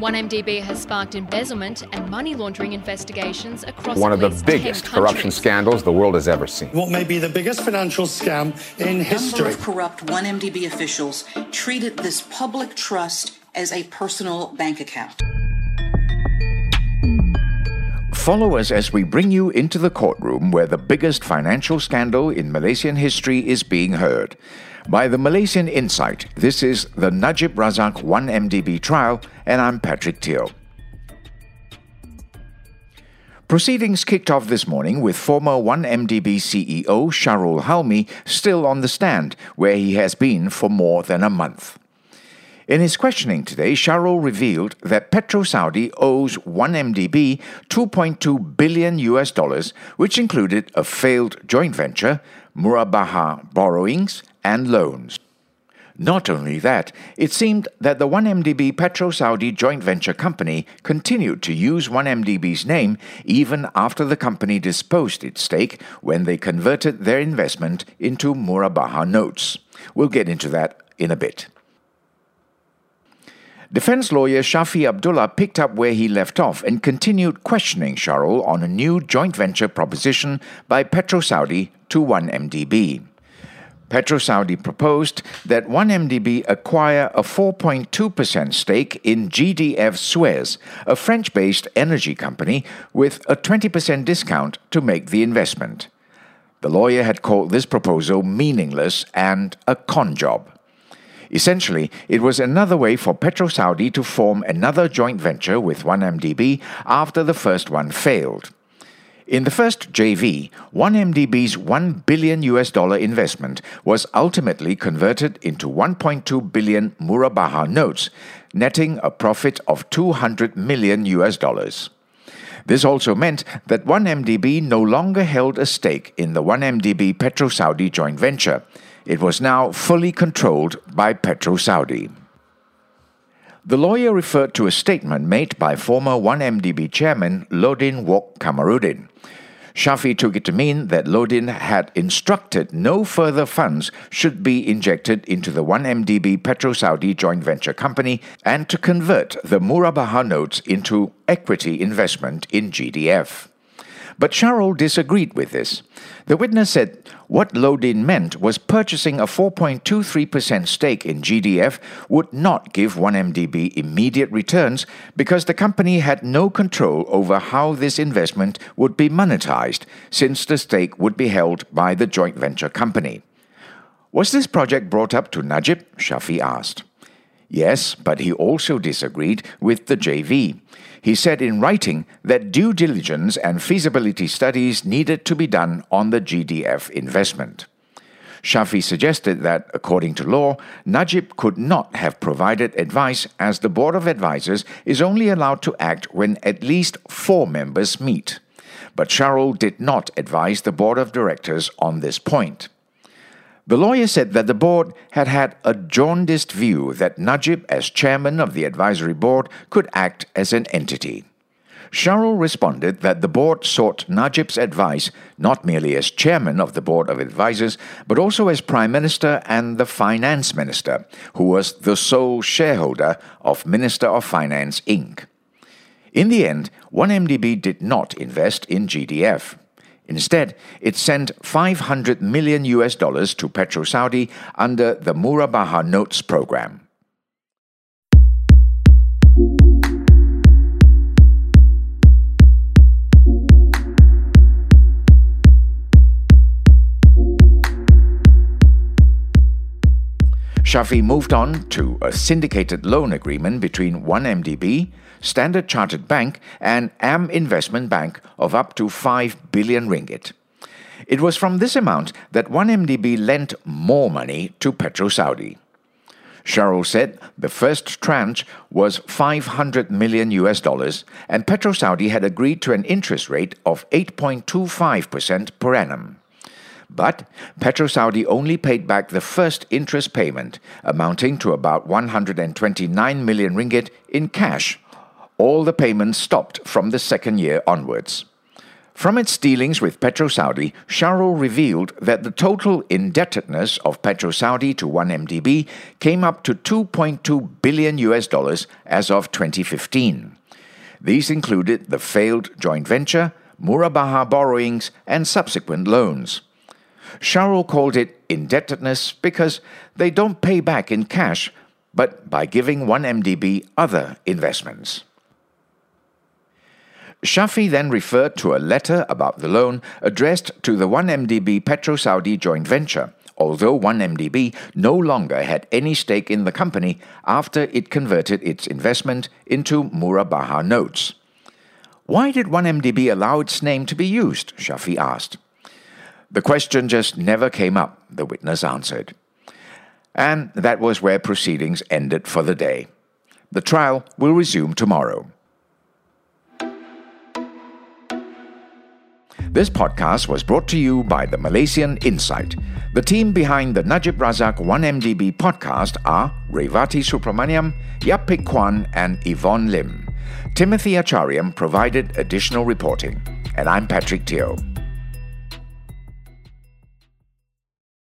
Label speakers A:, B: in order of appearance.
A: 1MDB has sparked embezzlement and money laundering investigations across the world.
B: one of the biggest corruption scandals the world has ever seen.
C: What may be the biggest financial scam in
D: number
C: history.
D: of corrupt 1MDB officials treated this public trust as a personal bank account.
E: Follow us as we bring you into the courtroom where the biggest financial scandal in Malaysian history is being heard. By the Malaysian Insight, this is the Najib Razak 1MDB trial, and I'm Patrick Teo. Proceedings kicked off this morning with former 1MDB CEO Shahrol Halmi still on the stand, where he has been for more than a month. In his questioning today, Shahrol revealed that Petro Saudi owes 1MDB 2.2 billion US dollars, which included a failed joint venture, Murabaha borrowings, and loans. Not only that, it seemed that the 1MDB Petro Saudi joint venture company continued to use 1MDB's name even after the company disposed its stake when they converted their investment into Murabaha notes. We'll get into that in a bit. Defense lawyer Shafee Abdullah picked up where he left off and continued questioning Shahrol on a new joint venture proposition by Petro Saudi to 1MDB. Petro Saudi proposed that 1MDB acquire a 4.2% stake in GDF Suez, a French based energy company, with a 20% discount to make the investment. The lawyer had called this proposal meaningless and a con job. Essentially, it was another way for Petro Saudi to form another joint venture with 1MDB after the first one failed. In the first JV, 1MDB's 1 billion US dollar investment was ultimately converted into 1.2 billion Murabaha notes, netting a profit of 200 million US dollars. This also meant that 1MDB no longer held a stake in the 1MDB Petro Saudi joint venture. It was now fully controlled by Petro Saudi. The lawyer referred to a statement made by former 1MDB chairman Lodin Wok Kamarudin. Shafee took it to mean that Lodin had instructed no further funds should be injected into the 1MDB Petro Saudi joint venture company and to convert the Murabaha notes into equity investment in GDF. But Shahrol disagreed with this. The witness said what Lodin meant was purchasing a 4.23% stake in GDF would not give 1MDB immediate returns because the company had no control over how this investment would be monetized, since the stake would be held by the joint venture company. Was this project brought up to Najib? Shafee asked. Yes, but he also disagreed with the JV. He said in writing that due diligence and feasibility studies needed to be done on the GDF investment. Shafee suggested that, according to law, Najib could not have provided advice as the Board of Advisors is only allowed to act when at least four members meet. But Shahrol did not advise the Board of Directors on this point. The lawyer said that the board had had a jaundiced view that Najib, as chairman of the advisory board, could act as an entity. Shahrol responded that the board sought Najib's advice not merely as chairman of the board of advisors, but also as prime minister and the finance minister, who was the sole shareholder of Minister of Finance Inc. In the end, 1MDB did not invest in GDF. Instead, it sent 500 million US dollars to Petro Saudi under the Murabaha Notes program. Shafee moved on to a syndicated loan agreement between 1MDB, Standard Chartered Bank, and Am Investment Bank of up to 5 billion ringgit. It was from this amount that 1MDB lent more money to Petro Saudi. Said the first tranche was 500 million US dollars, and Petro Saudi had agreed to an interest rate of 8.25% per annum. But Petro Saudi only paid back the first interest payment, amounting to about 129 million ringgit in cash. All the payments stopped from the second year onwards. From its dealings with Petro Saudi, Shahrol revealed that the total indebtedness of Petro Saudi to 1MDB came up to 2.2 billion US dollars as of 2015. These included the failed joint venture, Murabaha borrowings, and subsequent loans. Shahrol called it indebtedness because they don't pay back in cash, but by giving 1MDB other investments. Shafee then referred to a letter about the loan addressed to the 1MDB Petro Saudi joint venture, although 1MDB no longer had any stake in the company after it converted its investment into Murabaha notes. Why did 1MDB allow its name to be used? Shafee asked. The question just never came up, the witness answered. And that was where proceedings ended for the day. The trial will resume tomorrow. This podcast was brought to you by the Malaysian Insight. The team behind the Najib Razak 1MDB podcast are Revati Supramaniam, Yap Pik Kwan, and Yvonne Lim. Timothy Achariam provided additional reporting. And I'm Patrick Teo.